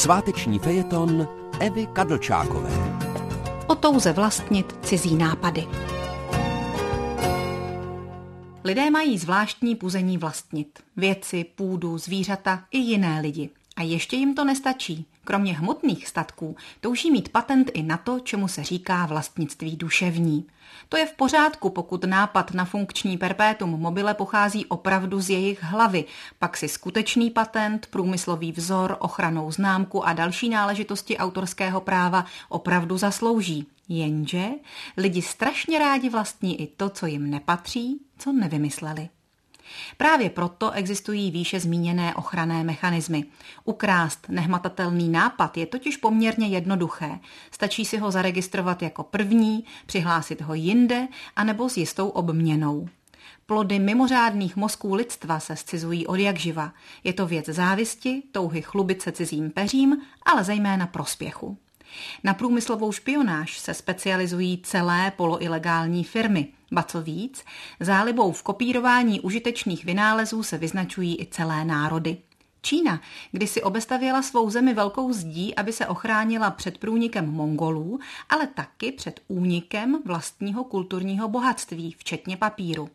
Sváteční fejeton Evy Kadlčákové. O touze vlastnit cizí nápady. Lidé mají zvláštní puzení vlastnit. Věci, půdu, zvířata i jiné lidi. A ještě jim to nestačí. Kromě hmotných statků touží mít patent i na to, čemu se říká vlastnictví duševní. To je v pořádku, pokud nápad na funkční perpétum mobile pochází opravdu z jejich hlavy, pak si skutečný patent, průmyslový vzor, ochranou známku a další náležitosti autorského práva opravdu zaslouží. Jenže lidi strašně rádi vlastní i to, co jim nepatří, co nevymysleli. Právě proto existují výše zmíněné ochranné mechanismy. Ukrást nehmatatelný nápad je totiž poměrně jednoduché. Stačí si ho zaregistrovat jako první, přihlásit ho jinde, anebo s jistou obměnou. Plody mimořádných mozků lidstva se scizují od jak živa. Je to věc závisti, touhy chlubit se cizím peřím, ale zejména prospěchu. Na průmyslovou špionáž se specializují celé poloilegální firmy. Ba co víc, zálibou v kopírování užitečných vynálezů se vyznačují i celé národy. Čína kdysi obestavěla svou zemi velkou zdí, aby se ochránila před průnikem Mongolů, ale taky před únikem vlastního kulturního bohatství, včetně papíru.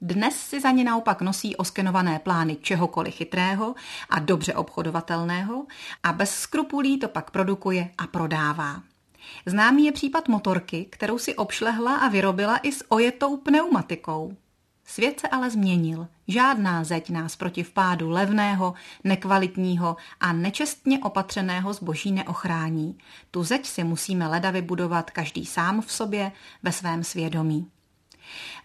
Dnes si za ně naopak nosí oskenované plány čehokoliv chytrého a dobře obchodovatelného a bez skrupulí to pak produkuje a prodává. Známý je případ motorky, kterou si obšlehla a vyrobila i s ojetou pneumatikou. Svět se ale změnil. Žádná zeď nás proti vpádu levného, nekvalitního a nečestně opatřeného zboží neochrání. Tu zeď si musíme leda vybudovat každý sám v sobě, ve svém svědomí.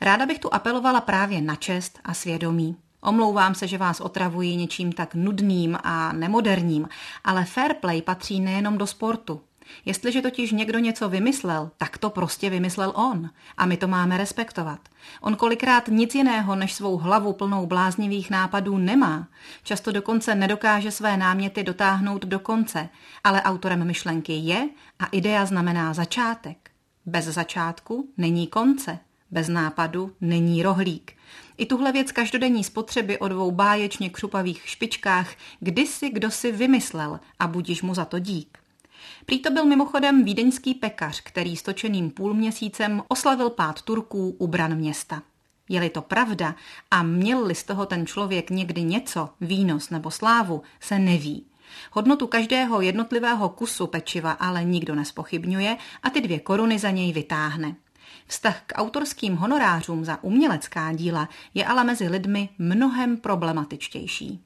Ráda bych tu apelovala právě na čest a svědomí. Omlouvám se, že vás otravuji něčím tak nudným a nemoderním, ale fair play patří nejenom do sportu. Jestliže totiž někdo něco vymyslel, tak to prostě vymyslel on. A my to máme respektovat. On kolikrát nic jiného než svou hlavu plnou bláznivých nápadů nemá. Často dokonce nedokáže své náměty dotáhnout do konce. Ale autorem myšlenky je a idea znamená začátek. Bez začátku není konce. Bez nápadu není rohlík. I tuhle věc každodenní spotřeby o dvou báječně křupavých špičkách kdysi kdo si vymyslel a budíš mu za to dík. Prý to byl mimochodem vídeňský pekař, který s točeným půlměsícem oslavil pád Turků u bran města. Je-li to pravda a měl-li z toho ten člověk někdy něco, výnos nebo slávu, se neví. Hodnotu každého jednotlivého kusu pečiva ale nikdo nespochybňuje a ty dvě koruny za něj vytáhne. Vztah k autorským honorářům za umělecká díla je ale mezi lidmi mnohem problematičtější.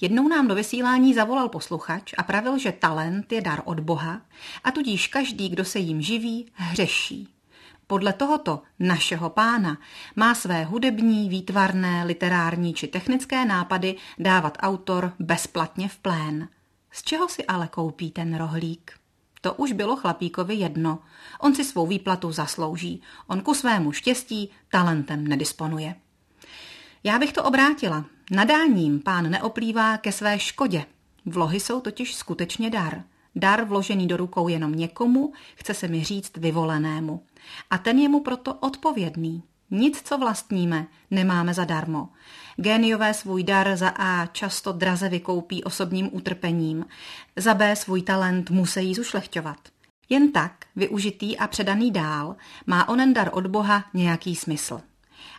Jednou nám do vysílání zavolal posluchač a pravil, že talent je dar od Boha a tudíž každý, kdo se jim živí, hřeší. Podle tohoto našeho pána má své hudební, výtvarné, literární či technické nápady dávat autor bezplatně v plén. Z čeho si ale koupí ten rohlík? To už bylo chlapíkovi jedno. On si svou výplatu zaslouží. On ku svému štěstí talentem nedisponuje. Já bych to obrátila. Nadáním pán neoplývá ke své škodě. Vlohy jsou totiž skutečně dar. Dar vložený do rukou jenom někomu, chce se mi říct vyvolenému. A ten je mu proto odpovědný. Nic, co vlastníme, nemáme zadarmo. Géniové svůj dar za A často draze vykoupí osobním utrpením, za B svůj talent musí zušlechťovat. Jen tak, využitý a předaný dál, má onen dar od Boha nějaký smysl.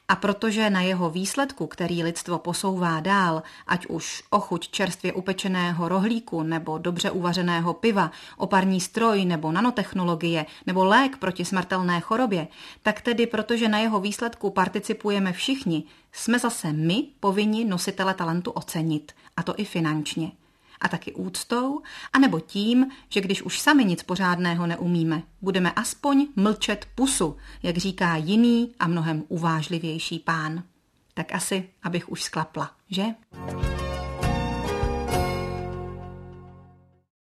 A protože na jeho výsledku, který lidstvo posouvá dál, ať už ochuť čerstvě upečeného rohlíku nebo dobře uvařeného piva, oparní stroj nebo nanotechnologie nebo lék proti smrtelné chorobě, tak tedy protože na jeho výsledku participujeme všichni, jsme zase my povinni nositele talentu ocenit, a to i finančně a taky úctou, anebo tím, že když už sami nic pořádného neumíme, budeme aspoň mlčet pusu, jak říká jiný a mnohem uvážlivější pán. Tak asi, abych už sklapla, že?